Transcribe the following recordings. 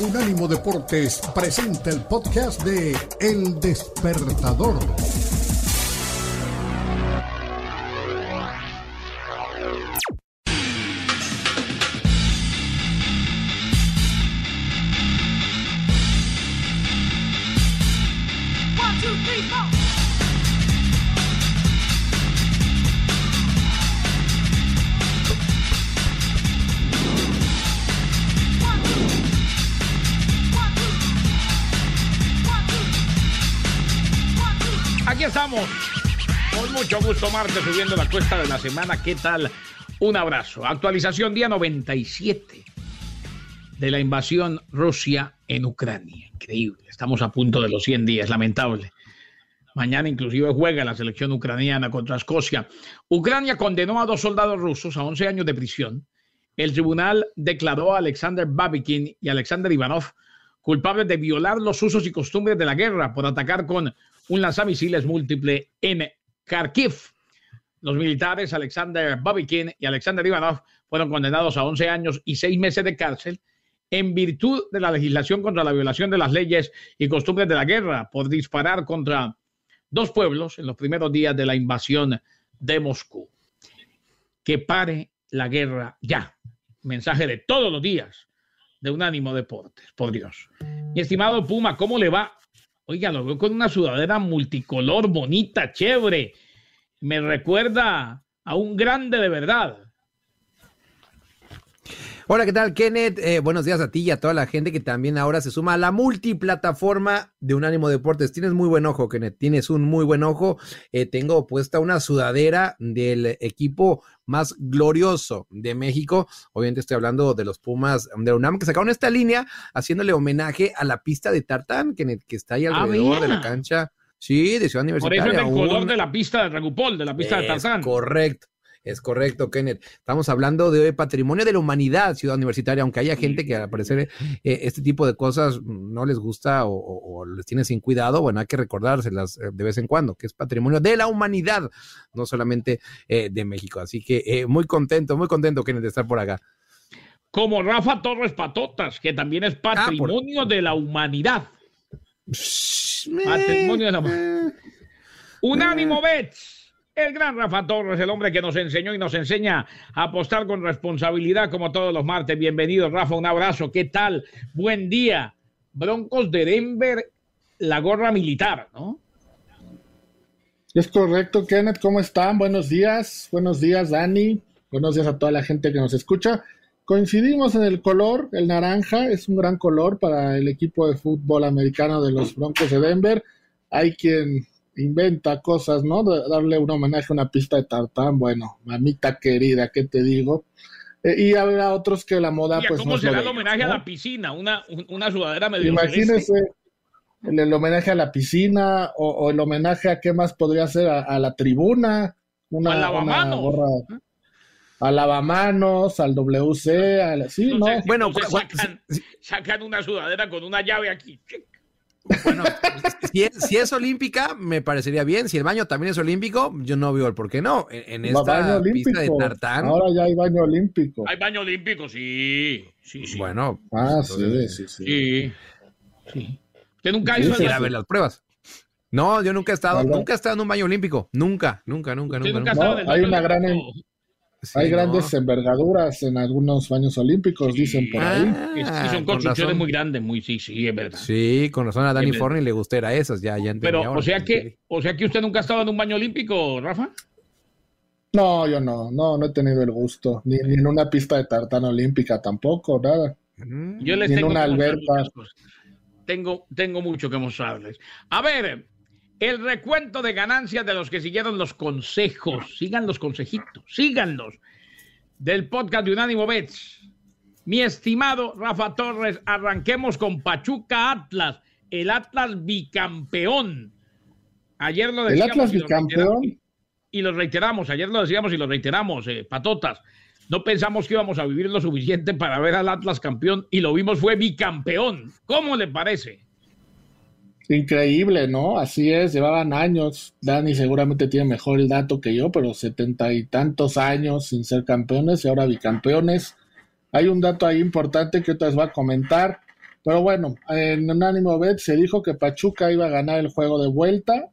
Unánimo Deportes presenta el podcast de El Despertador. Subiendo la cuesta de la semana. ¿Qué tal? Un abrazo. Actualización día 97 de la invasión Rusia en Ucrania. Increíble. Estamos a punto de los 100 días, lamentable. Mañana inclusive juega la selección ucraniana contra Escocia. Ucrania condenó a dos soldados rusos a 11 años de prisión. El tribunal declaró a Alexander Babikin y Alexander Ivanov culpables de violar los usos y costumbres de la guerra por atacar con un lanzamisiles múltiple en Kharkiv. Los militares Alexander Babikin y Alexander Ivanov fueron condenados a 11 años y 6 meses de cárcel en virtud de la legislación contra la violación de las leyes y costumbres de la guerra por disparar contra dos pueblos en los primeros días de la invasión de Moscú. Que pare la guerra ya. Mensaje de todos los días de Unánimo Deportes, por Dios. Mi estimado Puma, ¿cómo le va? Oiga, lo veo con una sudadera multicolor, bonita, chévere. Me recuerda a un grande de verdad. Hola, ¿qué tal, Kenneth? Eh, buenos días a ti y a toda la gente que también ahora se suma a la multiplataforma de Unánimo Deportes. Tienes muy buen ojo, Kenneth. Tienes un muy buen ojo. Eh, tengo puesta una sudadera del equipo más glorioso de México. Obviamente estoy hablando de los Pumas de UNAM que sacaron esta línea haciéndole homenaje a la pista de Tartán, Kenneth, que está ahí alrededor de la cancha. Sí, de Ciudad Universitaria. Por eso es el color de la pista de Ragupol, de la pista de Tarzán. Correcto. Es correcto, Kenneth. Estamos hablando de patrimonio de la humanidad, ciudad universitaria, aunque haya gente que al parecer eh, este tipo de cosas no les gusta o, o, o, les tiene sin cuidado, bueno, hay que recordárselas eh, de vez en cuando, que es patrimonio de la humanidad, no solamente eh, de México. Así que eh, muy contento, muy contento, Kenneth, de estar por acá. Como Rafa Torres Patotas, que también es patrimonio ah, por... de la humanidad. Unánimo Bets. El gran Rafa Torres, el hombre que nos enseñó y nos enseña a apostar con responsabilidad como todos los martes. Bienvenido, Rafa, un abrazo. ¿Qué tal? Buen día. Broncos de Denver, la gorra militar, ¿no? Es correcto, Kenneth. ¿Cómo están? Buenos días. Buenos días, Dani. Buenos días a toda la gente que nos escucha. Coincidimos en el color, el naranja es un gran color para el equipo de fútbol americano de los Broncos de Denver. Hay quien inventa cosas, ¿no? De darle un homenaje a una pista de tartán, bueno, mamita querida, ¿qué te digo? Eh, y habrá otros que la moda, ¿Y pues. ¿Cómo no será el homenaje ¿no? a la piscina? Una, una sudadera medio Imagínese el, el, homenaje a la piscina o, o, el homenaje a qué más podría ser a, a la tribuna, una, O al lavamanos. una gorra. Al lavamanos, al WC, al, sí, No Bueno, sacan, sacan una sudadera con una llave aquí. Bueno, si es, si es olímpica, me parecería bien. Si el baño también es olímpico, yo no veo el por qué no. En, esta pista de tartán, Ahora ya hay baño olímpico. Hay baño olímpico, sí. Sí, sí. bueno. Ah, entonces, sí, sí, sí. Sí. sí. ¿Usted nunca Sí, hizo Quisiera el- ver las pruebas. No, yo nunca he estado, nunca he estado en un baño olímpico. Nunca, nunca, nunca, nunca. nunca nunca. No, hay una gran olímpico? Sí, Hay no. grandes envergaduras en algunos baños olímpicos, Sí. dicen por ahí. Ah, son con construcciones muy grandes, muy, sí, sí, es verdad. Sí, con razón a Danny. Forney le gustara esas, ya, ya entendí Pero, ahora. o sea que, o sea que usted nunca ha estado en un baño olímpico, Rafa. No, yo no, no, no he tenido el gusto. Ni, ni en una pista de tartán olímpica tampoco, nada. Yo les Ni en tengo una que mostrar alberca. Tengo, tengo mucho que mostrarles. A ver, el recuento de ganancias de los que siguieron los consejos. Sigan los consejitos, síganlos. Del podcast de Unánimo Bets. Mi estimado Rafa Torres, arranquemos con Pachuca Atlas, el Atlas bicampeón. Ayer lo El decíamos. Atlas y bicampeón. reiteramos- Y lo reiteramos, ayer lo decíamos y lo reiteramos, eh, patotas. No pensamos que íbamos a vivir lo suficiente para ver al Atlas campeón y lo vimos fue bicampeón. ¿Cómo le parece? Increíble, ¿no? Así es, llevaban años. Dani seguramente tiene mejor el dato que yo, pero setenta y tantos años sin ser campeones y ahora bicampeones. Hay un dato ahí importante que otra vez va a comentar. Pero bueno, en Unánimo Bet se dijo que Pachuca iba a ganar el juego de vuelta,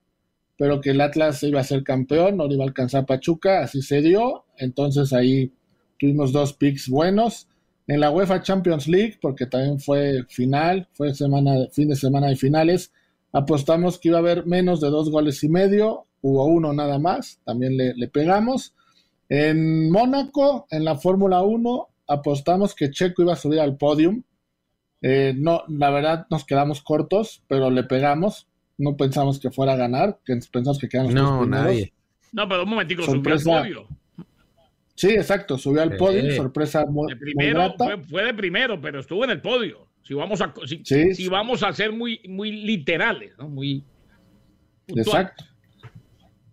pero que el Atlas iba a ser campeón, no le iba a alcanzar Pachuca, así se dio. Entonces ahí tuvimos dos picks buenos. En la UEFA Champions League, porque también fue final, fue semana, fin de semana de finales, apostamos que iba a haber menos de dos goles y medio, hubo uno nada más, también le, le pegamos. En Mónaco, en la Fórmula 1, apostamos que Checo iba a subir al podium. Eh, no, la verdad nos quedamos cortos, pero le pegamos. No pensamos que fuera a ganar, que pensamos que quedamos No, nadie. No, pero un momentico, Sorpresa. subió al podio. Sí, exacto, subió al podio, sorpresa muy, De muy primero, grata. fue, fue de primero, pero estuvo en el podio. Si vamos a, si, Sí. si vamos a ser muy, muy literales, ¿no? Muy puntuales. Exacto.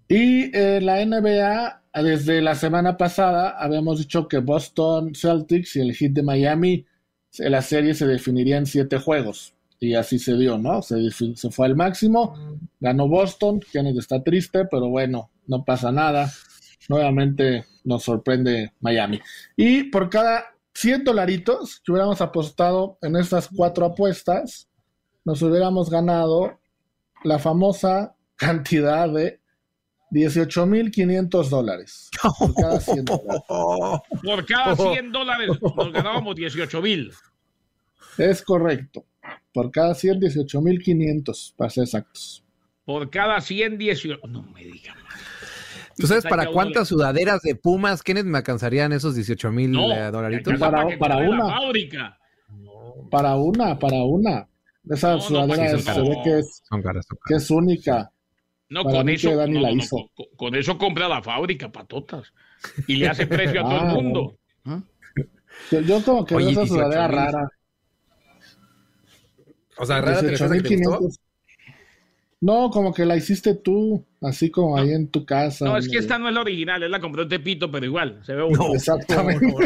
Y eh, la NBA, desde la semana pasada, habíamos dicho que Boston Celtics y el Heat de Miami, eh, la serie se definiría en siete juegos. Y así se dio, ¿no? Se, se fue al máximo, ganó Boston, Kenneth está triste, pero bueno, no pasa nada. Nuevamente nos sorprende Miami. Y por cada 100 dolaritos que hubiéramos apostado en estas cuatro apuestas, nos hubiéramos ganado la famosa cantidad de 18.500 dólares por cada 100 dólares. Por cada 100 dólares nos ganábamos 18 mil. Es correcto. Por cada 100, 18.500, para ser exactos. Por cada 100, 18. No me digan. ¿Tú sabes para cuántas sudaderas de Pumas, Kenneth, me alcanzarían esos 18 mil no, eh, dolaritos? Para, para, para una. Fábrica. Para una, para una. Esa sudadera pues se ve que es, son caras, son caras. que es única. No, para con eso, Dani la hizo. Con, con, eso compra la fábrica, patotas. Y le hace precio a todo el ah, mundo. Yo, yo, como que Oye, veo esa sudadera 000. rara. O sea, rara 18, te 500, no, como que la hiciste tú, así como ahí en tu casa. No, es que esta no es la original, es la compró en Tepito, pero igual, se ve bonito. No, Exactamente. no.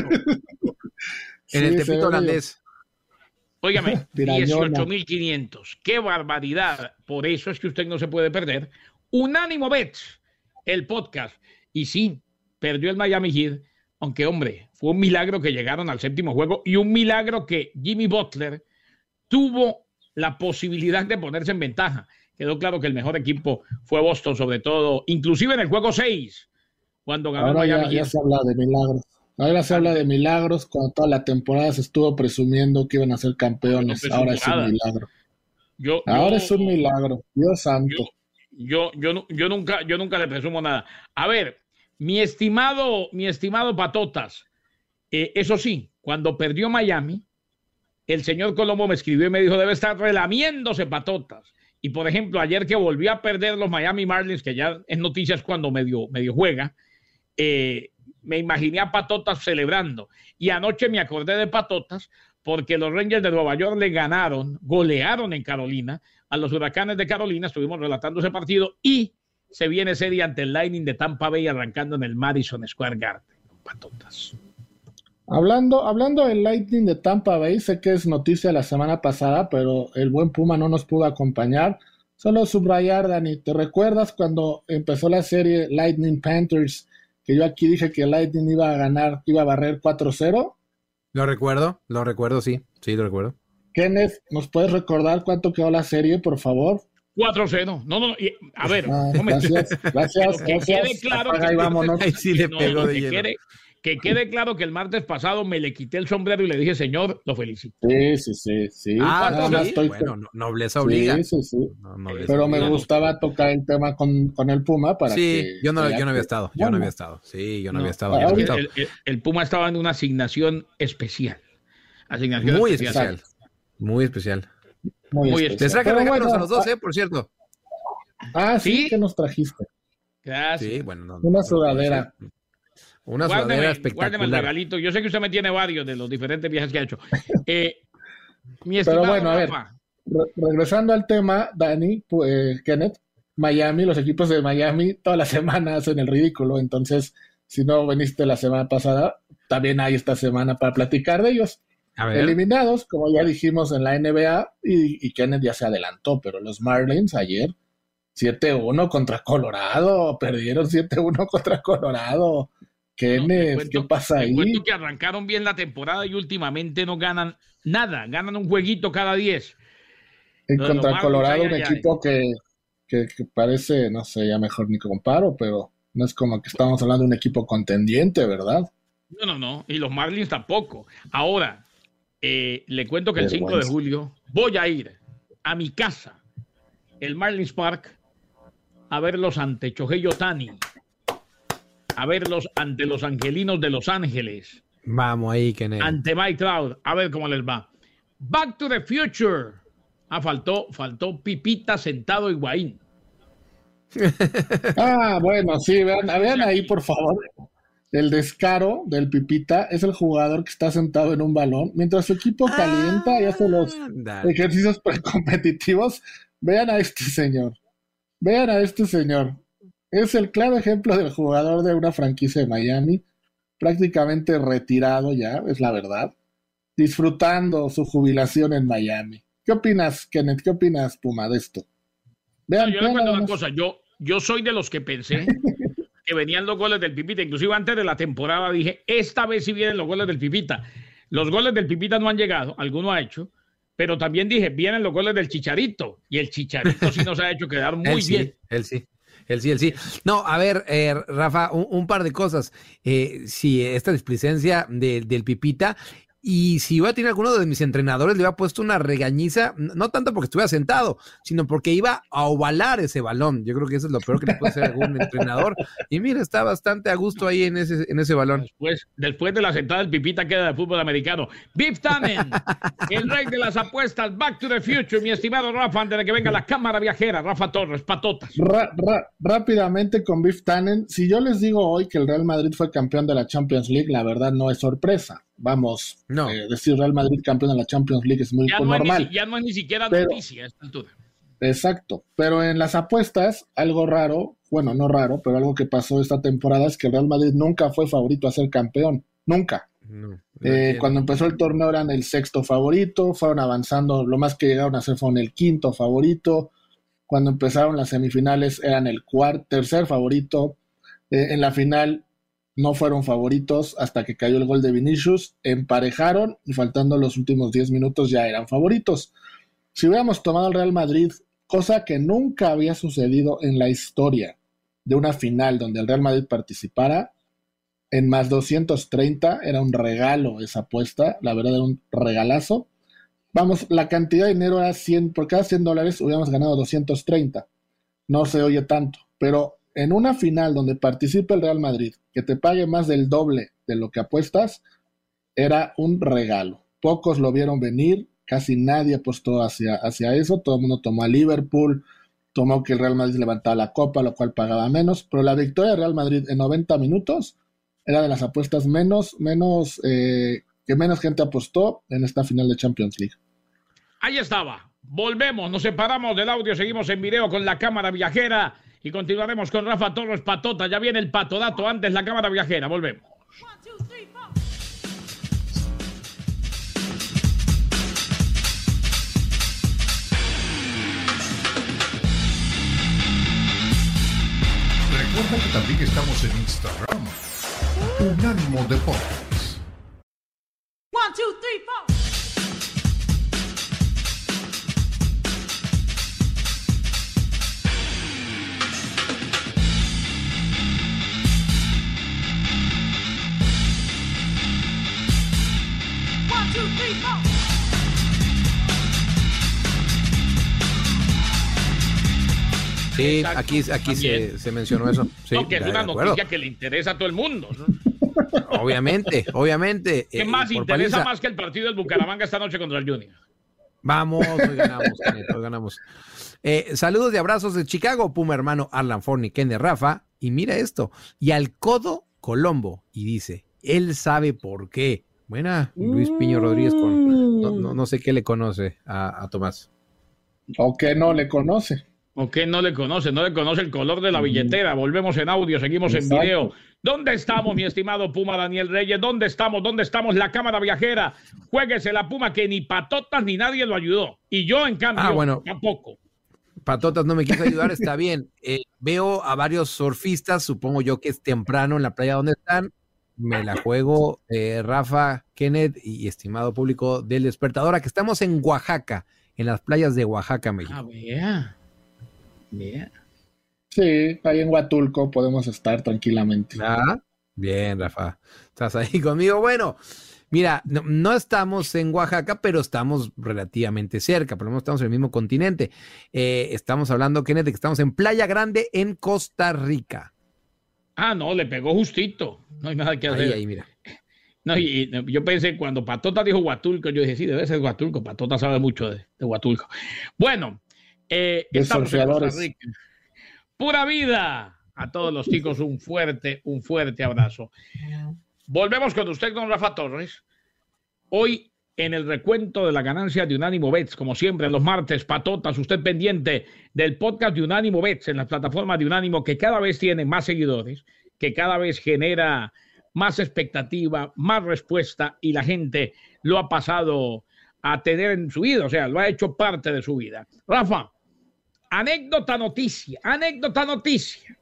Sí, En el tepito holandés. Óigame, Pirañona. 18.500. ¡Qué barbaridad! Por eso es que usted no se puede perder. Unánimo Bets, el podcast. Y sí, perdió el Miami Heat, aunque hombre, fue un milagro que llegaron al séptimo juego y un milagro que Jimmy Butler tuvo la posibilidad de ponerse en ventaja. Quedó claro que el mejor equipo fue Boston, sobre todo, inclusive en el juego 6, cuando ganó el Ahora ya, Miami ya Heat. se habla de milagros. Ahora se habla de milagros cuando toda la temporada se estuvo presumiendo que iban a ser campeones. Ahora es un milagro. Yo- Ahora yo- es un milagro. Dios santo. yo, yo, yo nunca, yo nunca le presumo nada. A ver, mi estimado, mi estimado Patotas, eh, eso sí, cuando perdió Miami, el señor Colombo me escribió y me dijo, debe estar relamiéndose Patotas. Y por ejemplo, ayer que volvió a perder los Miami Marlins, que ya es noticias cuando medio, medio juega, eh, me imaginé a Patotas celebrando. Y anoche me acordé de Patotas porque los Rangers de Nueva York le ganaron, golearon en Carolina a los Huracanes de Carolina. Estuvimos relatando ese partido y se viene serie ante el Lightning de Tampa Bay arrancando en el Madison Square Garden. Patotas. Hablando, hablando del Lightning de Tampa Bay, sé que es noticia la semana pasada, pero el buen Puma no nos pudo acompañar. Solo subrayar, Dani, ¿te recuerdas cuando empezó la serie Lightning Panthers? Que yo aquí dije que Lightning iba a ganar, iba a barrer 4-0. Lo recuerdo, lo recuerdo, sí. Sí, lo recuerdo. Kenneth, ¿nos puedes recordar cuánto quedó la serie, por favor? 4-0. No, no, no. y- a ver, Ah, gracias, gracias, Pero que gracias. quede claro Apaga que- y vámonos. Ahí sí le No, pegó no, de que, lleno. quede, que quede claro que el martes pasado me le quité el sombrero y le dije, señor, lo felicito. Sí, sí, sí, sí. Ah, sí, más estoy- bueno, no- nobleza obliga. Sí, sí, sí. No, nobleza Pero me gustaba tocar el tema con, con el Puma para Sí, que... yo no, yo no había estado, yo no había estado. Sí, yo no, No, había estado. yo no ahora- había El, estado. el- el Puma estaba en una asignación especial. Asignación Muy especial. especial. Muy especial. Muy, Muy especial. Les traje Pero regalos bueno, a los dos, ¿eh? Por cierto. Ah, sí, ¿Sí? que nos trajiste. Gracias. Sí, bueno. no- Una no sudadera. Una Guárdeme- sudadera Guárdeme el espectacular. regalito. Yo sé que usted me tiene varios de los diferentes viajes que ha hecho. Eh, mi Pero bueno, a ver. Re- regresando al tema, Dani, pues, Kenneth, Miami, los equipos de Miami toda la semana hacen el ridículo. Entonces, si no viniste la semana pasada, también hay esta semana para platicar de ellos. A ver. Eliminados, como ya dijimos en la NBA, y, y Kenneth ya se adelantó, pero los Marlins ayer 7-1 contra Colorado, perdieron 7-1 contra Colorado. ¿Qué pasa ahí? Cuento que arrancaron bien la temporada y últimamente no ganan nada, ganan un jueguito cada 10. En contra Colorado, un equipo que, que, parece, no sé, ya mejor ni comparo, pero no es como que estamos hablando de un equipo contendiente, ¿verdad? No, no, no, y los Marlins tampoco. Ahora, eh, le cuento que el 5 de julio voy a ir a mi casa, el Marlins Park, a verlos ante Chohei Tani a verlos ante los angelinos de Los Ángeles. Vamos ahí, Kenneth. Ante Mike Trout, a ver cómo les va. Back to the Future. Ah, faltó, faltó Pipita sentado Higuaín. ah, bueno, sí, vean, vean ahí, por favor. El descaro del Pipita es el jugador que está sentado en un balón mientras su equipo calienta y hace los ejercicios precompetitivos. Vean a este señor. Vean a este señor. Es el claro ejemplo del jugador de una franquicia de Miami, prácticamente retirado ya, es la verdad, disfrutando su jubilación en Miami. ¿Qué opinas, Kenneth? ¿Qué opinas, Puma, de esto? Vean, yo le cuento una cosa, yo, yo soy de los que pensé que venían los goles del Pipita, inclusive antes de la temporada dije, esta vez sí vienen los goles del Pipita. Los goles del Pipita no han llegado, alguno ha hecho, pero también dije, vienen los goles del Chicharito, y el Chicharito sí nos ha hecho quedar muy bien. Él sí. El sí, el sí. No, a ver, eh, Rafa, un, par de cosas. Eh, si esta displicencia del Pipita y si a tener alguno de mis entrenadores, le había puesto una regañiza, no tanto porque estuviera sentado, sino porque iba a ovalar ese balón. Yo creo que eso es lo peor que le puede hacer algún entrenador. Y mira, está bastante a gusto ahí en ese, en ese balón. Después, después de la sentada, el pipita queda de fútbol americano. Biff Tannen, el rey de las apuestas, Back to the Future, mi estimado Rafa, antes de que venga la cámara viajera, Rafa Torres, patotas. rápidamente con Biff Tannen, si yo les digo hoy que el Real Madrid fue campeón de la Champions League, la verdad no es sorpresa vamos, no. Eh, decir Real Madrid campeón de la Champions League es muy normal. ya no es ni siquiera noticia a esta altura. Exacto, pero en las apuestas, algo raro, bueno, no raro, pero algo que pasó esta temporada es que el Real Madrid nunca fue favorito a ser campeón, nunca. Eh, cuando empezó el torneo eran el sexto favorito, fueron avanzando, lo más que llegaron a ser fueron el quinto favorito, cuando empezaron las semifinales eran el cuarto, tercer favorito, eh, en la final no fueron favoritos hasta que cayó el gol de Vinicius, emparejaron y faltando los últimos 10 minutos ya eran favoritos. Si hubiéramos tomado al Real Madrid, cosa que nunca había sucedido en la historia de una final donde el Real Madrid participara, en más 230 era un regalo esa apuesta, la verdad era un regalazo. Vamos, la cantidad de dinero era 100, por cada 100 dólares hubiéramos ganado 230. No se oye tanto, pero en una final donde participa el Real Madrid, que te pague más del doble de lo que apuestas, era un regalo. Pocos lo vieron venir, casi nadie apostó hacia, hacia eso, todo el mundo tomó a Liverpool, tomó que el Real Madrid levantaba la copa, lo cual pagaba menos, pero la victoria del Real Madrid en 90 minutos era de las apuestas menos, menos, eh, que menos gente apostó en esta final de Champions League. Ahí estaba. Volvemos, nos separamos del audio, seguimos en video con la cámara viajera y continuaremos con Rafa Torres Patota. Ya viene el patodato antes la cámara viajera. Volvemos. Recuerda que también estamos en Instagram. Unánimo Deportes. Sí, aquí, aquí se, mencionó eso. Sí, que es una noticia que le interesa a todo el mundo. Obviamente, obviamente. ¿Qué más eh, interesa más que el partido del Bucaramanga esta noche contra el Junior? Vamos, hoy ganamos, hoy ganamos. Eh, saludos y abrazos de Chicago, Puma hermano Arlan Forni, Ken de Rafa. Y mira esto, y al codo Colombo. Y dice, él sabe por qué. Buena, Luis Piño Rodríguez, con, no, no, sé qué le conoce a, a Tomás. O qué no le conoce. ¿O qué no le conoce? No le conoce el color de la billetera. Volvemos en audio, seguimos en video. ¿Dónde estamos, mi estimado Puma Daniel Reyes? ¿Dónde estamos? ¿Dónde estamos? La cámara viajera. Jueguese la Puma que ni patotas ni nadie lo ayudó. Y yo, en cambio, ah, bueno. tampoco. Patotas no me quiso ayudar, está bien. Eh, veo a varios surfistas, supongo yo que es temprano en la playa donde están, me la juego, eh, Rafa, Kenneth y estimado público del despertador, que estamos en Oaxaca, en las playas de Oaxaca, México. Ah, vea. Vea. Sí, ahí en Huatulco podemos estar tranquilamente. Ah, bien, Rafa. Estás ahí conmigo. Bueno, mira, no, estamos en Oaxaca, pero estamos relativamente cerca, por lo menos estamos en el mismo continente. Eh, estamos hablando, Kenneth, de que estamos en Playa Grande, en Costa Rica. Ah, no, le pegó justito. No hay nada que hacer. Ahí, ahí, mira. No, y, yo pensé, cuando Patota dijo Huatulco, yo dije, sí, debe ser Huatulco. Patota sabe mucho de, Huatulco. Bueno, eh, estamos en Costa Rica. Pura vida. A todos los chicos, un fuerte, un fuerte abrazo. Volvemos con usted, con Rafa Torres. Hoy en el recuento de la ganancia de Unánimo Bets, como siempre, los martes, patotas, usted pendiente del podcast de Unánimo Bets en la plataforma de Unánimo, que cada vez tiene más seguidores, que cada vez genera más expectativa, más respuesta y la gente lo ha pasado a tener en su vida, o sea, lo ha hecho parte de su vida. Rafa, anécdota noticia, anécdota noticia.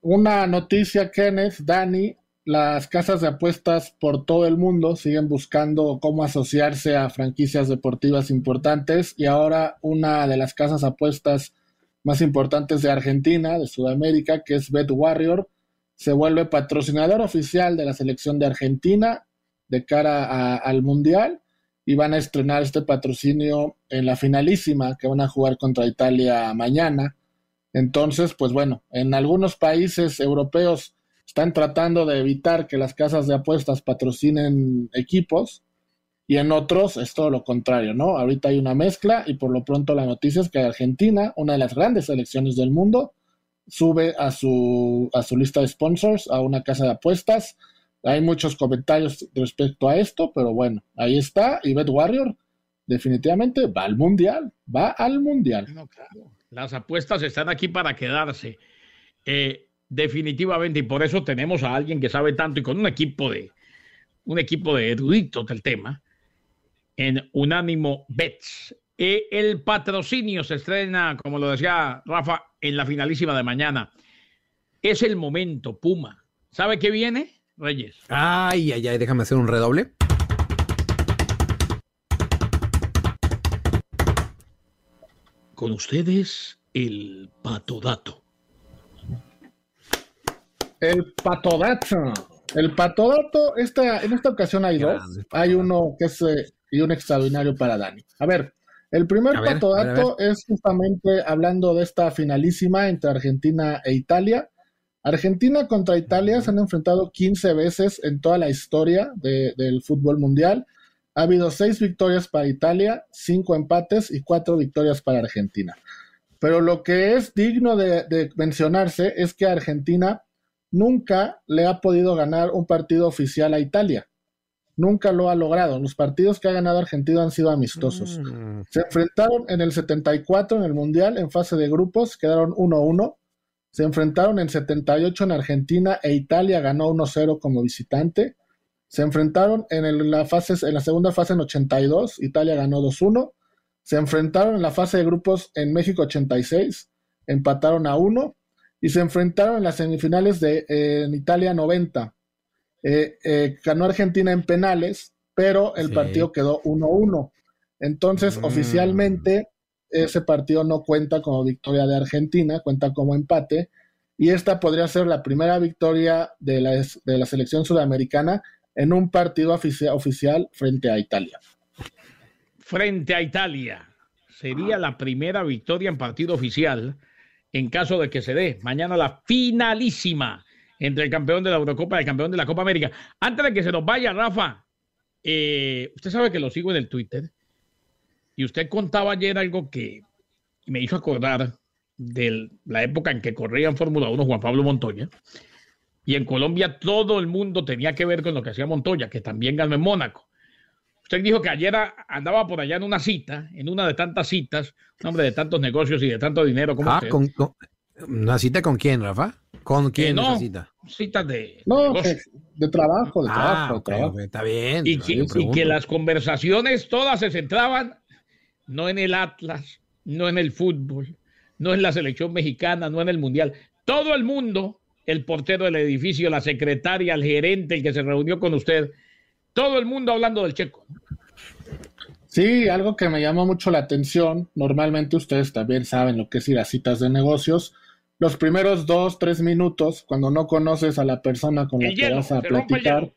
Una noticia, Kenneth, Dani, las casas de apuestas por todo el mundo siguen buscando cómo asociarse a franquicias deportivas importantes y ahora una de las casas apuestas más importantes de Argentina, de Sudamérica, que es Bet Warrior, se vuelve patrocinador oficial de la selección de Argentina de cara al Mundial y van a estrenar este patrocinio en la finalísima que van a jugar contra Italia mañana. Entonces, pues bueno, en algunos países europeos están tratando de evitar que las casas de apuestas patrocinen equipos y en otros es todo lo contrario, ¿no? Ahorita hay una mezcla y por lo pronto la noticia es que Argentina, una de las grandes selecciones del mundo, sube a su, a su lista de sponsors a una casa de apuestas. Hay muchos comentarios respecto a esto, pero bueno, ahí está. Y Bet Warrior definitivamente va al mundial, va al mundial. Las apuestas están aquí para quedarse. Eh, definitivamente, y por eso tenemos a alguien que sabe tanto y con un equipo de un equipo de eruditos del tema en Unánimo Bets. Eh, el patrocinio se estrena, como lo decía Rafa, en la finalísima de mañana. Es el momento, Puma. ¿Sabe qué viene, Reyes? Ay, ay, ay, déjame hacer un redoble. Con ustedes, el patodato. El patodato. El patodato, esta, en esta ocasión hay dos. Hay uno que es eh, y un extraordinario para Dani. A ver, el primer patodato es justamente hablando de esta finalísima entre Argentina e Italia. Argentina contra Italia se han enfrentado 15 veces en toda la historia del fútbol mundial. Ha habido seis victorias para Italia, cinco empates y cuatro victorias para Argentina. Pero lo que es digno de mencionarse es que Argentina nunca le ha podido ganar un partido oficial a Italia. Nunca lo ha logrado. Los partidos que ha ganado Argentina han sido amistosos. Mm. Se enfrentaron en el 74 en el Mundial en fase de grupos, quedaron 1-1. Se enfrentaron en 78 en Argentina e Italia ganó 1-0 como visitante. Se enfrentaron en, la fase, en la segunda fase en 82, Italia ganó 2-1. Se enfrentaron en la fase de grupos en México 86, empataron a 1 y se enfrentaron en las semifinales de en Italia 90. Eh, eh, ganó Argentina en penales, pero el partido quedó 1-1. Entonces, mm. oficialmente, ese partido no cuenta como victoria de Argentina, cuenta como empate. Y esta podría ser la primera victoria de la, de la selección sudamericana en un partido oficial frente a Italia. Frente a Italia. Sería la primera victoria en partido oficial en caso de que se dé. Mañana la finalísima entre el campeón de la Eurocopa y el campeón de la Copa América. Antes de que se nos vaya, Rafa, eh, usted sabe que lo sigo en el Twitter y usted contaba ayer algo que me hizo acordar de la época en que corría en Fórmula 1 Juan Pablo Montoya. Y en Colombia todo el mundo tenía que ver con lo que hacía Montoya, que también ganó en Mónaco. Usted dijo que ayer andaba por allá en una cita, en una de tantas citas, un hombre de tantos negocios y de tanto dinero como ah, ¿Una cita con quién, Rafa? ¿Con quién no, cita? Citas de. No, de, trabajo, de ah, trabajo, Está bien. Y que, las conversaciones todas se centraban no en el Atlas, no en el fútbol, no en la selección mexicana, no en el mundial. Todo el mundo el portero del edificio, la secretaria, el gerente, el que se reunió con usted. Todo el mundo hablando del checo. Sí, algo que me llamó mucho la atención, normalmente ustedes también saben lo que es ir a citas de negocios, los primeros dos, tres minutos, cuando no conoces a la persona con la que vas a platicar,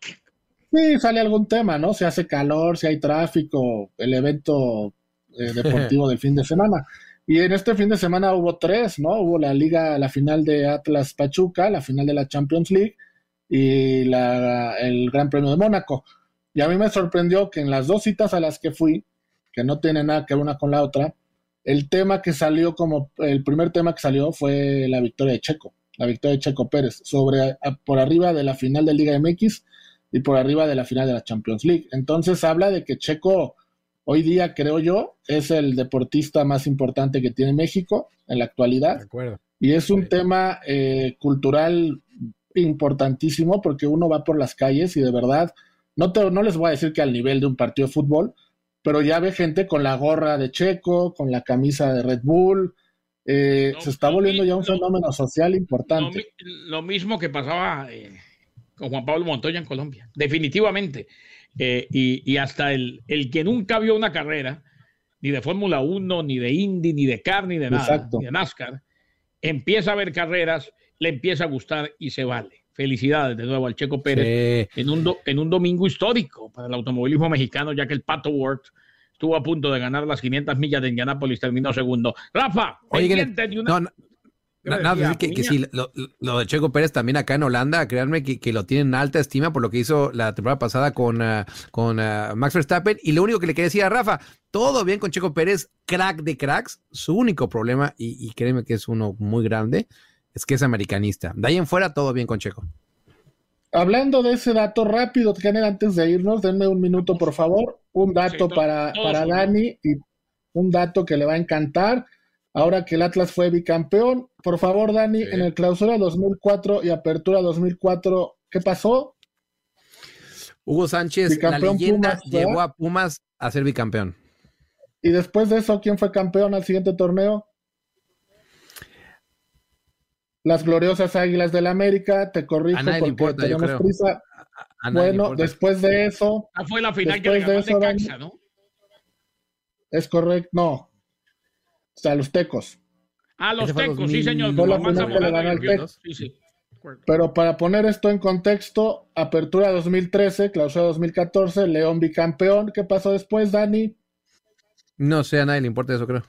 sí, sale algún tema, ¿no? Si hace calor, si hay tráfico, el evento eh, deportivo del fin de semana. Y en este fin de semana hubo tres, ¿no? Hubo la liga, la final de Atlas Pachuca, la final de la Champions League y la, el Gran Premio de Mónaco. Y a mí me sorprendió que en las dos citas a las que fui, que no tienen nada que ver una con la otra, el tema que salió como, el primer tema que salió fue la victoria de Checo, la victoria de Checo Pérez, sobre, por arriba de la final de Liga MX y por arriba de la final de la Champions League. Entonces habla de que Checo, hoy día creo yo, es el deportista más importante que tiene México en la actualidad. Y es un tema eh, cultural importantísimo porque uno va por las calles y de verdad no, no les voy a decir que al nivel de un partido de fútbol, pero ya ve gente con la gorra de Checo, con la camisa de Red Bull. Eh, se está volviendo ya un fenómeno social importante. Lo, mismo que pasaba eh, con Juan Pablo Montoya en Colombia, definitivamente. Eh, y, hasta el, el, que nunca vio una carrera, ni de Fórmula 1, ni de Indy, ni de car, ni de nada, ni de NASCAR, empieza a ver carreras, le empieza a gustar y se vale. Felicidades de nuevo al Checo Pérez en, un en un domingo histórico para el automovilismo mexicano, ya que el Pato Ward estuvo a punto de ganar las 500 millas de Indianápolis, terminó segundo. Rafa, Oye, no, no, que, sí, lo, de Checo Pérez también acá en Holanda, créanme que, lo tienen en alta estima por lo que hizo la temporada pasada con, ah, con ah, Max Verstappen. Y lo único que le quería decir a Rafa, todo bien con Checo Pérez, crack de cracks. Su único problema, y, y créeme que es uno muy grande, es que es americanista. De ahí en fuera, todo bien con Checo. Hablando de ese dato rápido, Kenner, antes de irnos, denme un minuto, por favor. Un dato para, para Dani y un dato que le va a encantar. Ahora que el Atlas fue bicampeón, por favor, Dani, en el clausura 2004 y apertura 2004, ¿qué pasó? Hugo Sánchez, la leyenda, llevó a Pumas a ser bicampeón. Y después de eso, ¿quién fue campeón al siguiente torneo? las gloriosas Águilas del la América, te corrijo porque importa, tenemos prisa. bueno, después de eso. Ah, fue la final que le ganó de Caxa, ¿no? Es correcto, no. O sea, los tecos. Ah, los tecos, sí, señor. Sí, sí. Pero para poner esto en contexto, apertura 2013, clausura 2014, León bicampeón. ¿Qué pasó después, Dani? No sé, a nadie le importa eso, creo.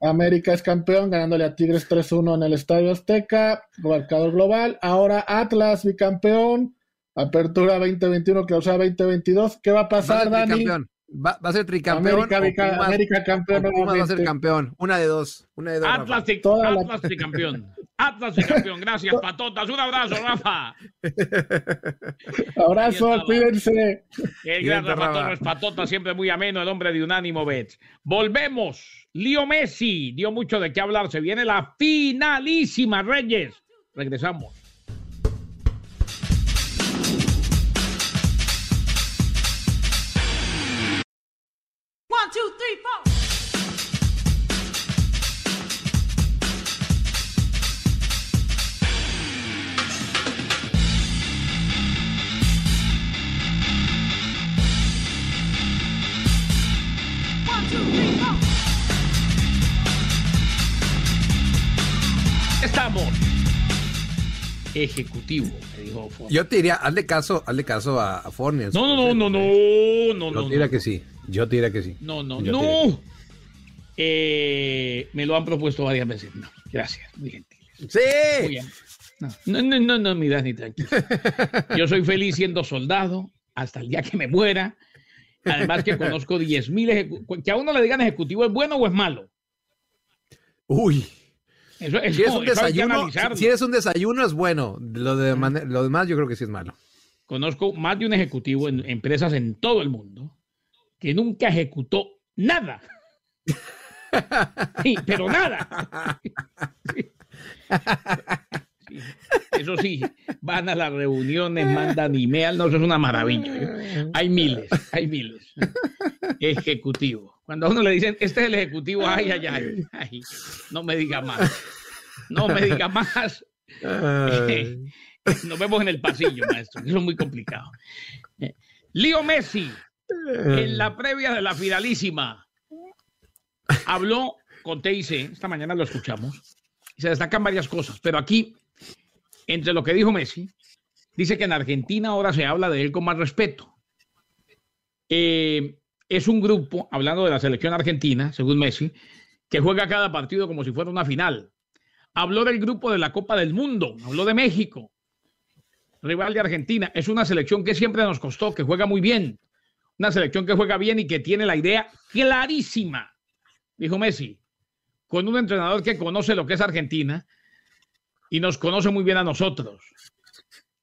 América es campeón ganándole a Tigres 3-1 en el Estadio Azteca, marcador global. Ahora Atlas bicampeón, apertura 2021, clausura 2022. ¿Qué va a pasar, va a Va, a ser tricampeón. América, América campeón. va a ser campeón. Una de dos. Una de dos. Atlas, Atlas tricampeón. Atlas campeón. Gracias, patotas. Un abrazo, Rafa. abrazo, cuídense. El gran Rafa Torres Patota, siempre muy ameno, el hombre de Unánimo Bet. Volvemos. Lío Messi dio mucho de qué hablar. Se viene la finalísima, Reyes. Regresamos. Two, three, four. Estamos. Ejecutivo, me dijo Yo te diría, hazle caso, hazle caso a, a No, no, no, no, no, no, no. Yo te diría que sí. Yo te diría que sí. No, no, no. Eh, me lo han propuesto varias veces. No, gracias, muy gentil. Sí. No, no, no, no, mi ni tranquilo. Yo soy feliz siendo soldado hasta el día que me muera. Además que conozco 10.000 Que a uno le digan ejecutivo, ¿es bueno o es malo? Uy. si, es un desayuno, si un desayuno, es bueno. Lo, de lo demás yo creo que sí es malo. Conozco más de un ejecutivo en empresas en todo el mundo que nunca ejecutó nada. Sí, pero nada. Eso sí, van a las reuniones, mandan email, no, eso es una maravilla. Hay miles, hay miles. Ejecutivo. Cuando a uno le dicen, este es el ejecutivo, ay, ay, ay, ay, no me diga más. No me diga más. Nos vemos en el pasillo, maestro. Eso es muy complicado. Leo Messi, en la previa de la finalísima, habló con TIC. Esta mañana lo escuchamos. Y se destacan varias cosas. Pero aquí, entre lo que dijo Messi, dice que en Argentina ahora se habla de él con más respeto. Eh, es un grupo, hablando de la selección argentina, según Messi, que juega cada partido como si fuera una final. Habló del grupo de la Copa del Mundo, habló de México, rival de Argentina. Es una selección que siempre nos costó, que juega muy bien. Una selección que juega bien y que tiene la idea clarísima, dijo Messi, con un entrenador que conoce lo que es Argentina y nos conoce muy bien a nosotros.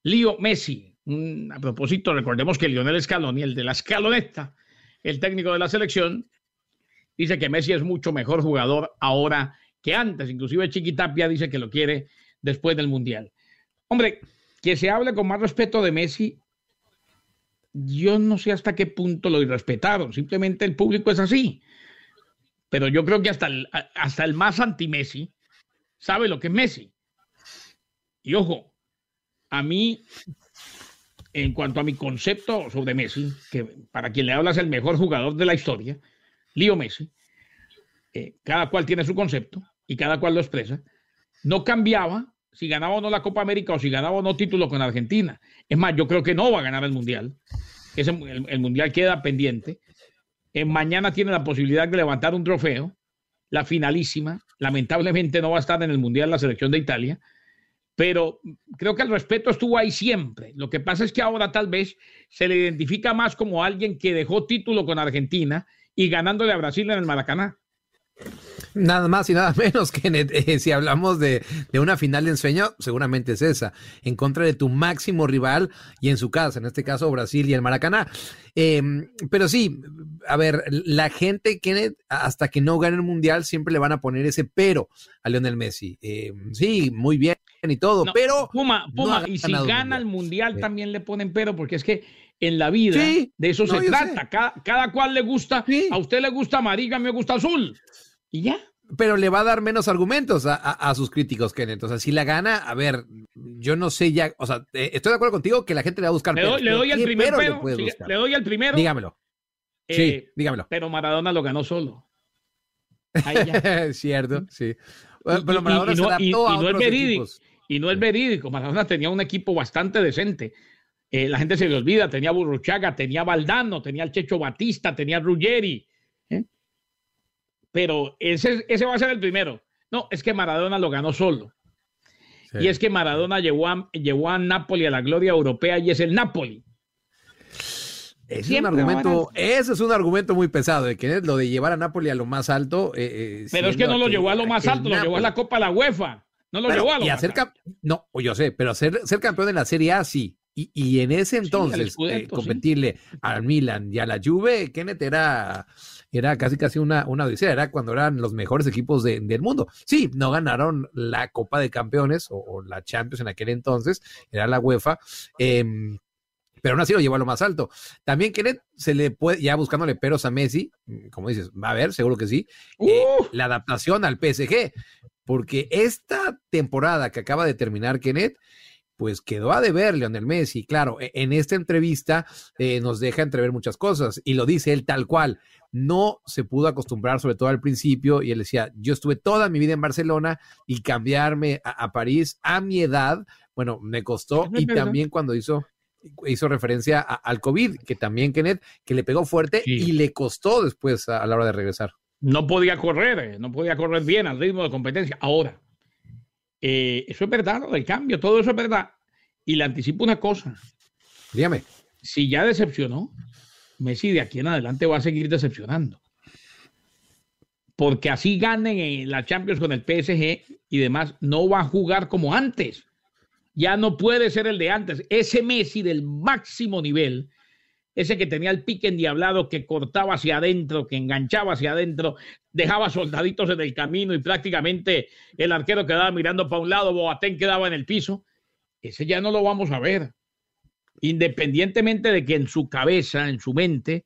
Lío Messi, a propósito, recordemos que Lionel Scaloni, el de la escaloneta, el técnico de la selección, dice que Messi es mucho mejor jugador ahora que antes. Inclusive Chiquitapia dice que lo quiere después del Mundial. Hombre, que se hable con más respeto de Messi, yo no sé hasta qué punto lo irrespetaron. Simplemente el público es así. Pero yo creo que hasta el, hasta el más anti-Messi sabe lo que es Messi. Y ojo, a mí en cuanto a mi concepto sobre Messi, que para quien le habla es el mejor jugador de la historia, Lío Messi, eh, cada cual tiene su concepto y cada cual lo expresa, no cambiaba si ganaba o no la Copa América o si ganaba o no título con Argentina. Es más, yo creo que no va a ganar el Mundial. el, Mundial queda pendiente. En mañana tiene la posibilidad de levantar un trofeo, la finalísima. Lamentablemente no va a estar en el Mundial la selección de Italia pero creo que el respeto estuvo ahí siempre. Lo que pasa es que ahora tal vez se le identifica más como alguien que dejó título con Argentina y ganándole a Brasil en el Maracaná. Nada más y nada menos que eh, si hablamos de, una final de ensueño, seguramente es esa, en contra de tu máximo rival y en su casa, en este caso Brasil y el Maracaná. Em, pero sí, a ver, la gente, Kenneth, hasta que no gane el Mundial, siempre le van a poner ese pero a Lionel Messi. Em, sí, muy bien y todo, pero... Puma, Puma, y si gana el Mundial también le ponen pero, porque es que en la vida de eso se trata. Cada, cual le gusta, a usted le gusta amarillo, a mí me gusta azul. Y ya. Pero le va a dar menos argumentos a, sus críticos, Kenneth. O sea, si la gana, a ver, yo no sé ya, o sea, eh, estoy de acuerdo contigo que la gente le va a buscar. Le doy, le doy el primero, le, doy el primero. Dígamelo. Eh, sí, dígamelo. Pero Maradona lo ganó solo. Cierto, sí. Pero Maradona se adaptó a otros verídico, Y no es verídico. Maradona tenía un equipo bastante decente. Eh, la gente se le olvida, tenía Burruchaga, tenía Valdano, tenía el Checho Batista, tenía Ruggeri pero ese, ese va a ser el primero. No, es que Maradona lo ganó solo. Y es que Maradona llevó a, llevó a Napoli a la gloria europea y es el Napoli. Ese es, un argumento, ese es un argumento muy pesado, de que lo de llevar a Napoli a lo más alto. Eh, eh, pero es que no lo llevó a lo más alto, lo llevó a la Copa de la UEFA. No lo llevó a lo y más alto. No, yo sé, pero ser, ser campeón de la Serie A sí. Y, y en ese entonces, eh, competirle al Milan y a la Juve, Kenneth era era casi casi una, una odisea, era cuando eran los mejores equipos del mundo. Sí, no ganaron la Copa de Campeones o, la Champions en aquel entonces, era la UEFA. Em, pero aún así lo llevó a lo más alto. También Kenneth se le puede, ya buscándole peros a Messi, como dices, va a ver, seguro que sí, eh, la adaptación al PSG, porque esta temporada que acaba de terminar Kenneth, pues quedó a deber Leonel Messi. Claro, e, en esta entrevista eh, nos deja entrever muchas cosas y lo dice él tal cual. No se pudo acostumbrar, sobre todo al principio, y él decía, yo estuve toda mi vida en Barcelona y cambiarme a, París a mi edad, bueno, me costó y también cuando hizo hizo referencia al COVID, que también Kenneth, que le pegó fuerte y le costó después a, la hora de regresar. No podía correr, eh, no podía correr bien al ritmo de competencia. Ahora, eh, eso es verdad, lo del cambio, todo eso es verdad. Y le anticipo una cosa. Dígame. Si ya decepcionó, Messi de aquí en adelante va a seguir decepcionando. Porque así ganen la Champions con el PSG y demás, no va a jugar como antes. Ya no puede ser el de antes. Ese Messi del máximo nivel, ese que tenía el pique endiablado, que cortaba hacia adentro, que enganchaba hacia adentro, dejaba soldaditos en el camino y prácticamente el arquero quedaba mirando para un lado, Boateng quedaba en el piso. Ese ya no lo vamos a ver. Independientemente de que en su cabeza, en su mente,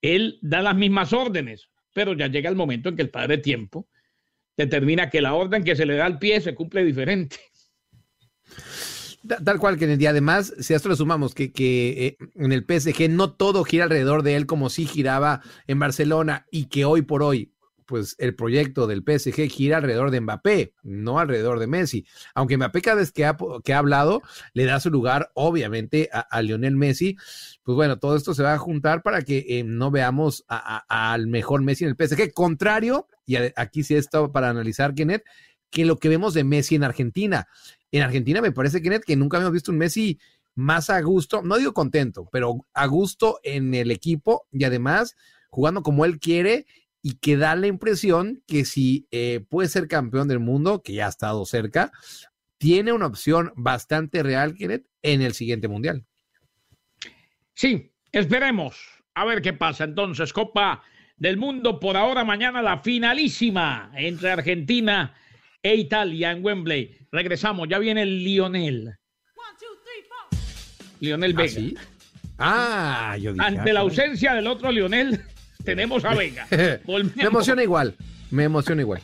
él da las mismas órdenes, pero ya llega el momento en que el padre tiempo determina que la orden que se le da al pie se cumple diferente. Tal cual que en el día, además, si a esto le sumamos que, que eh, en el PSG no todo gira alrededor de él como si giraba en Barcelona y que hoy por hoy pues el proyecto del PSG gira alrededor de Mbappé, no alrededor de Messi. Aunque Mbappé cada vez que ha, que ha hablado le da su lugar, obviamente, a, Lionel Messi. Pues bueno, todo esto se va a juntar para que eh, no veamos al mejor Messi en el PSG. Contrario, y aquí sí está para analizar, Kenneth, que lo que vemos de Messi en Argentina. En Argentina me parece, Kenneth, que nunca habíamos visto un Messi más a gusto, no digo contento, pero a gusto en el equipo y además jugando como él quiere y que da la impresión que si eh, puede ser campeón del mundo, que ya ha estado cerca, tiene una opción bastante real, Kenneth, en el siguiente mundial. Sí, esperemos a ver qué pasa. Entonces, Copa del Mundo, por ahora, mañana la finalísima entre Argentina e Italia en Wembley. Regresamos, ya viene el Lionel. Lionel ¿Ah, Vega. ¿Ah, yo dije, Ante la ausencia del otro Lionel tenemos a Vega. Me emociona igual. Me emociona igual.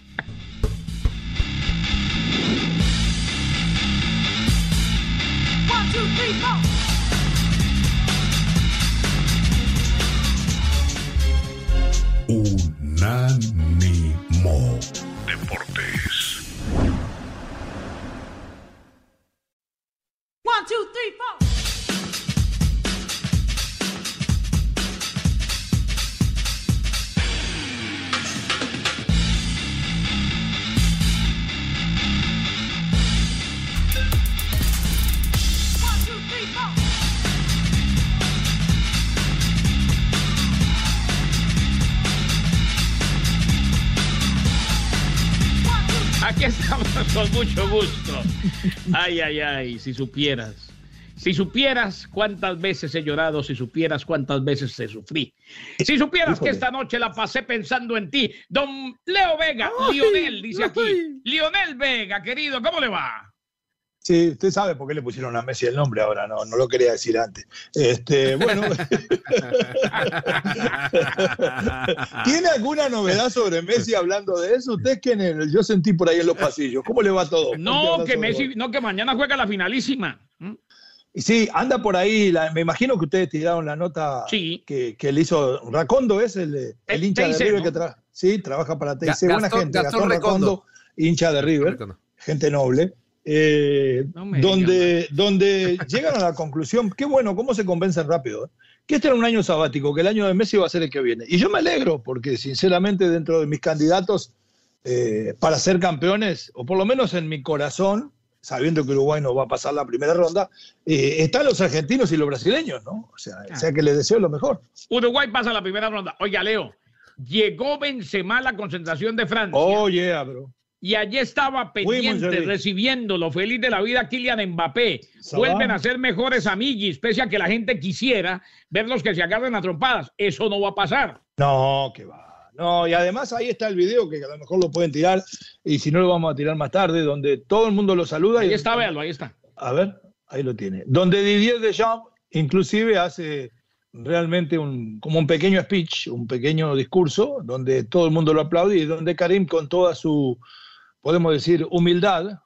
Ay, ay, ay, si supieras. Si supieras cuántas veces he llorado, si supieras cuántas veces he sufrí. Si supieras que esta noche la pasé pensando en ti. Don Leo Vega, Lionel, dice aquí. Lionel Vega, querido, ¿cómo le va? Sí, usted sabe por qué le pusieron a Messi el nombre ahora, no, no lo quería decir antes. Este, bueno. ¿Tiene alguna novedad sobre Messi hablando de eso? Usted que en yo sentí por ahí en los pasillos. ¿Cómo le va todo? No, que Messi, no, que mañana juega la finalísima. ¿Mm? Y sí, anda por ahí, me imagino que ustedes tiraron la nota que, que, le hizo Racondo, es el, el, hincha de River que trabaja. Sí, trabaja para TIC. Buena gente, Gastón, Racondo, hincha de River, gente noble. Eh, donde, donde llegan a la conclusión, qué bueno, cómo se convencen rápido, ¿eh? que este era un año sabático, que el año de Messi va a ser el que viene. Y yo me alegro, porque sinceramente dentro de mis candidatos eh, para ser campeones, o por lo menos en mi corazón, sabiendo que Uruguay no va a pasar la primera ronda, están los argentinos y los brasileños, ¿no? O sea, o sea que les deseo lo mejor. Uruguay pasa la primera ronda. Oiga, Leo, llegó Benzema a la concentración de Francia. Oh, yeah, bro y allí estaba pendiente, recibiéndolo, feliz de la vida, Kylian Mbappé. Vuelven a ser mejores amigos, pese a que la gente quisiera verlos que se agarren a trompadas. Eso no va a pasar. No, que va. No, y además ahí está el video que a lo mejor lo pueden tirar, y si no lo vamos a tirar más tarde, donde todo el mundo lo saluda. Ahí está, véalo, ahí está. A ver, ahí lo tiene. Donde Didier Deschamps inclusive hace realmente un, como un pequeño speech, un pequeño discurso, donde todo el mundo lo aplaude y donde Karim con toda su podemos decir, humildad,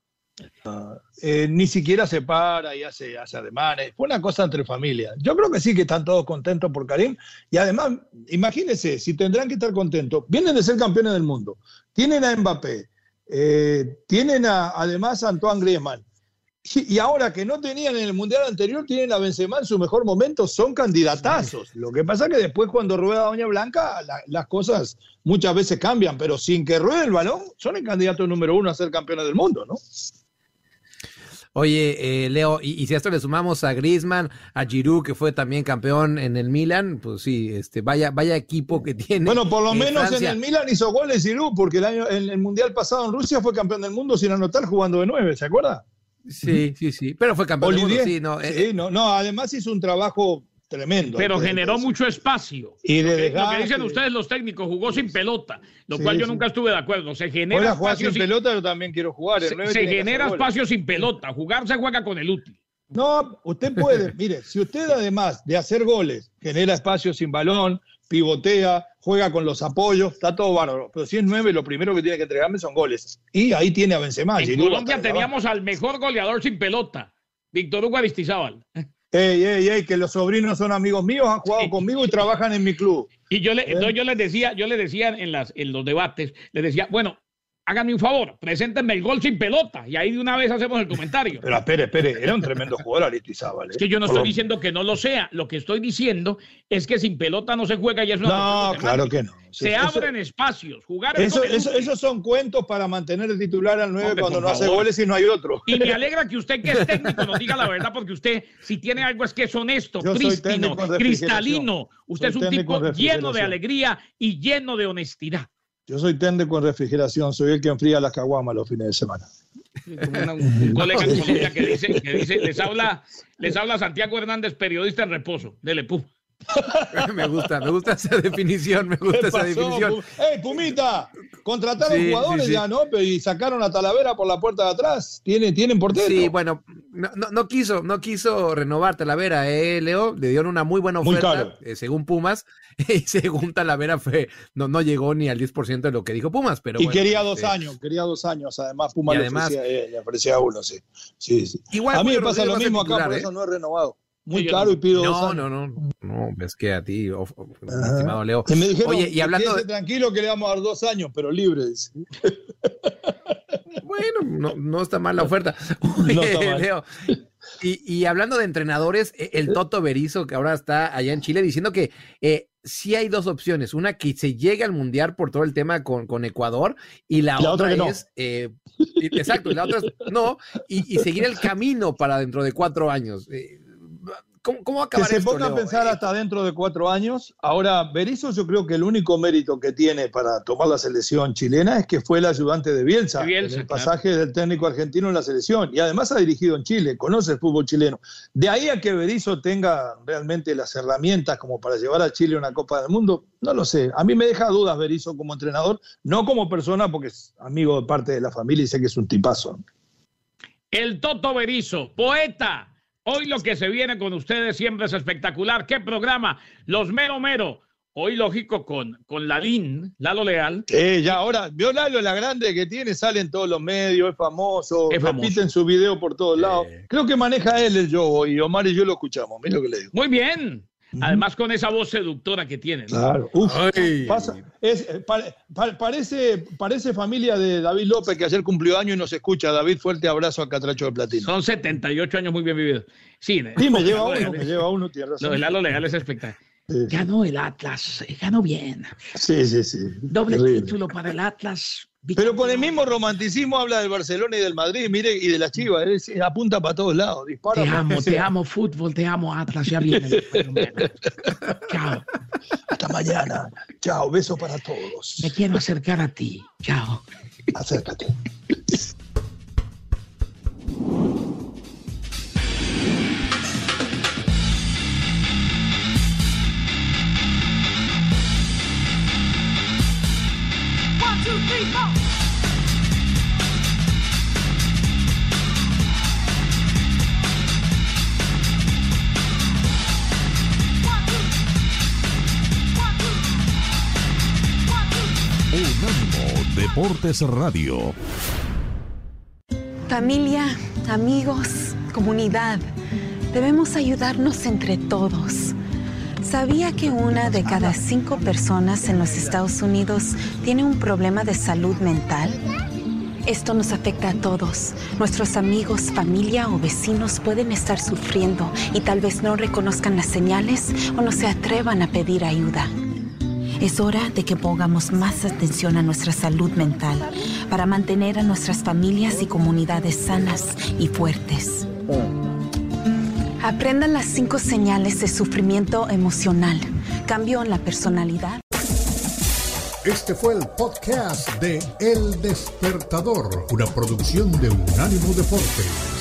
eh, ni siquiera se para y hace, hace ademanes. Fue una cosa entre familias. Yo creo que sí que están todos contentos por Karim. Y además, imagínense, si tendrán que estar contentos, vienen de ser campeones del mundo, tienen a Mbappé, eh, tienen a, además a Antoine Griezmann. Y ahora que no tenían en el mundial anterior, tienen a Benzema en su mejor momento, son candidatazos. Lo que pasa es que después cuando rueda Doña Blanca, las cosas muchas veces cambian, pero sin que ruede el balón, son el candidato número uno a ser campeones del mundo, ¿no? Oye, eh, Leo, y, si a esto le sumamos a Griezmann, a Giroud, que fue también campeón en el Milan, pues sí, este, vaya, vaya equipo que tiene. Bueno, por lo menos en el Milan hizo goles Giroud, porque el año, en el Mundial pasado en Rusia fue campeón del mundo sin anotar jugando de nueve, ¿se acuerda? Sí, sí, sí. Pero fue campeón sí, no, eh, no, no, además hizo un trabajo tremendo. Pero generó mucho espacio. Y de lo, que, dicen ustedes los técnicos, jugó sin pelota, lo cual yo nunca estuve de acuerdo. Se genera espacio sin, pelota, yo también quiero jugar. se, genera espacio sin pelota. Jugar se juega con el útil. No, usted puede, mire, si usted además de hacer goles genera espacio sin balón, pivotea, juega con los apoyos, está todo bárbaro. Pero si es nueve, lo primero que tiene que entregarme son goles. Y ahí tiene a Benzema. En Colombia teníamos al mejor goleador sin pelota, Víctor Hugo Aristizábal. Ey, ey, ey, que los sobrinos son amigos míos, han jugado conmigo y trabajan en mi club. Y yo, le, ¿Eh? yo les decía, yo les decía en, las, en los debates, les decía, bueno, háganme un favor, preséntenme el gol sin pelota y ahí de una vez hacemos el comentario. Pero espere, espere, era un tremendo jugador Aristizábal. ¿eh? Es que yo no estoy diciendo que no lo sea, lo que estoy diciendo es que sin pelota no se juega y es una No, claro que no. se abren espacios, jugar eso, Esos son cuentos para mantener el titular al 9 cuando no hace goles y no hay otro. Y me alegra que usted que es técnico nos diga la verdad porque usted si tiene algo es que es honesto, prístino, cristalino. Usted es un tipo lleno de alegría y lleno de honestidad. Yo soy técnico con refrigeración, soy el que enfría las caguamas los fines de semana. un, colega en Colombia que dice, que dice les, habla, les habla Santiago Hernández, periodista en reposo. Dele, pu. me gusta, me gusta esa definición, me gusta esa definición. ¡Ey, Pumita! Contrataron jugadores ya, ¿no? Y sacaron a Talavera por la puerta de atrás. ¿Tienen, tienen portero? Sí, bueno, no, no, quiso, no quiso renovar Talavera, ¿eh, Leo? Le dieron una muy buena oferta, eh, según Pumas, y según Talavera fue, no, no llegó ni al 10% de lo que dijo Pumas, pero Y quería dos este años, quería dos años, además Pumas le, ofrecía, eh, le, ofrecía, uno, sí. sí, sí. Igual, a mí me pasa lo mismo acá, por eso no he renovado muy caro y pido no, no, no, no, es que a ti, estimado Leo. me dijeron, Oye, y hablando de... tranquilo que le vamos a dar dos años, pero libres. bueno, no, no, está mal la oferta. Oye, no está mal. Leo, y, y, hablando de entrenadores, e, el Toto Berizo, que ahora está allá en Chile, diciendo que eh, sí hay dos opciones. Una, que se llegue al Mundial por todo el tema con, con Ecuador, y la, otra, es... Eh, exacto, y la otra es no, y, y, seguir el camino para dentro de cuatro años. Eh, ¿Cómo, va a acabar Que se ponga a pensar hasta dentro de cuatro años. Ahora, Berizzo yo creo que el único mérito que tiene para tomar la selección chilena es que fue el ayudante de Bielsa, en el pasaje del técnico argentino en la selección. Y además ha dirigido en Chile, conoce el fútbol chileno. De ahí a que Berizzo tenga realmente las herramientas como para llevar a Chile a una Copa del Mundo, no lo sé. A mí me deja dudas Berizzo como entrenador, no como persona, porque es amigo de parte de la familia y sé que es un tipazo. El Toto Berizzo, poeta Hoy lo que se viene con ustedes siempre es espectacular. ¿Qué programa? Los mero mero. Hoy, lógico, con, con Lalín, Lalo Leal. Eh, ya ahora, vio Lalo la grande que tiene, sale en todos los medios, es famoso, es repiten su video por todos lados. Creo que maneja él el yo y Omar y yo lo escuchamos, mira lo que le digo. Muy bien, Además, con esa voz seductora que tiene. Claro. Eh, parece, parece familia de David López, que ayer cumplió año y nos escucha. David, fuerte abrazo a Catracho de Platino. Son 78 años muy bien vividos. Sí, sí me lleva uno, me lleva uno. Lo del legal es espectacular. Ganó el Atlas, ganó bien. Sí, sí, sí. Doble título para el Atlas. Pero con el mismo romanticismo habla del Barcelona y del Madrid, mire, y de la Chivas, apunta para todos lados, dispara. Te amo, te amo fútbol, te amo Atlas, ya viene. Chao. Hasta mañana. Chao, beso para todos. Me quiero acercar a ti. Chao. Acércate. Deportes Radio. Familia, amigos, comunidad, debemos ayudarnos entre todos. ¿Sabía que una de cada cinco personas en los Estados Unidos tiene un problema de salud mental? Esto nos afecta a todos. Nuestros amigos, familia o vecinos pueden estar sufriendo y tal vez no reconozcan las señales o no se atrevan a pedir ayuda. Es hora de que pongamos más atención a nuestra salud mental para mantener a nuestras familias y comunidades sanas y fuertes. Aprendan las cinco señales de sufrimiento emocional, cambio en la personalidad. Este fue el podcast de El Despertador, una producción de Unánimo Deportes.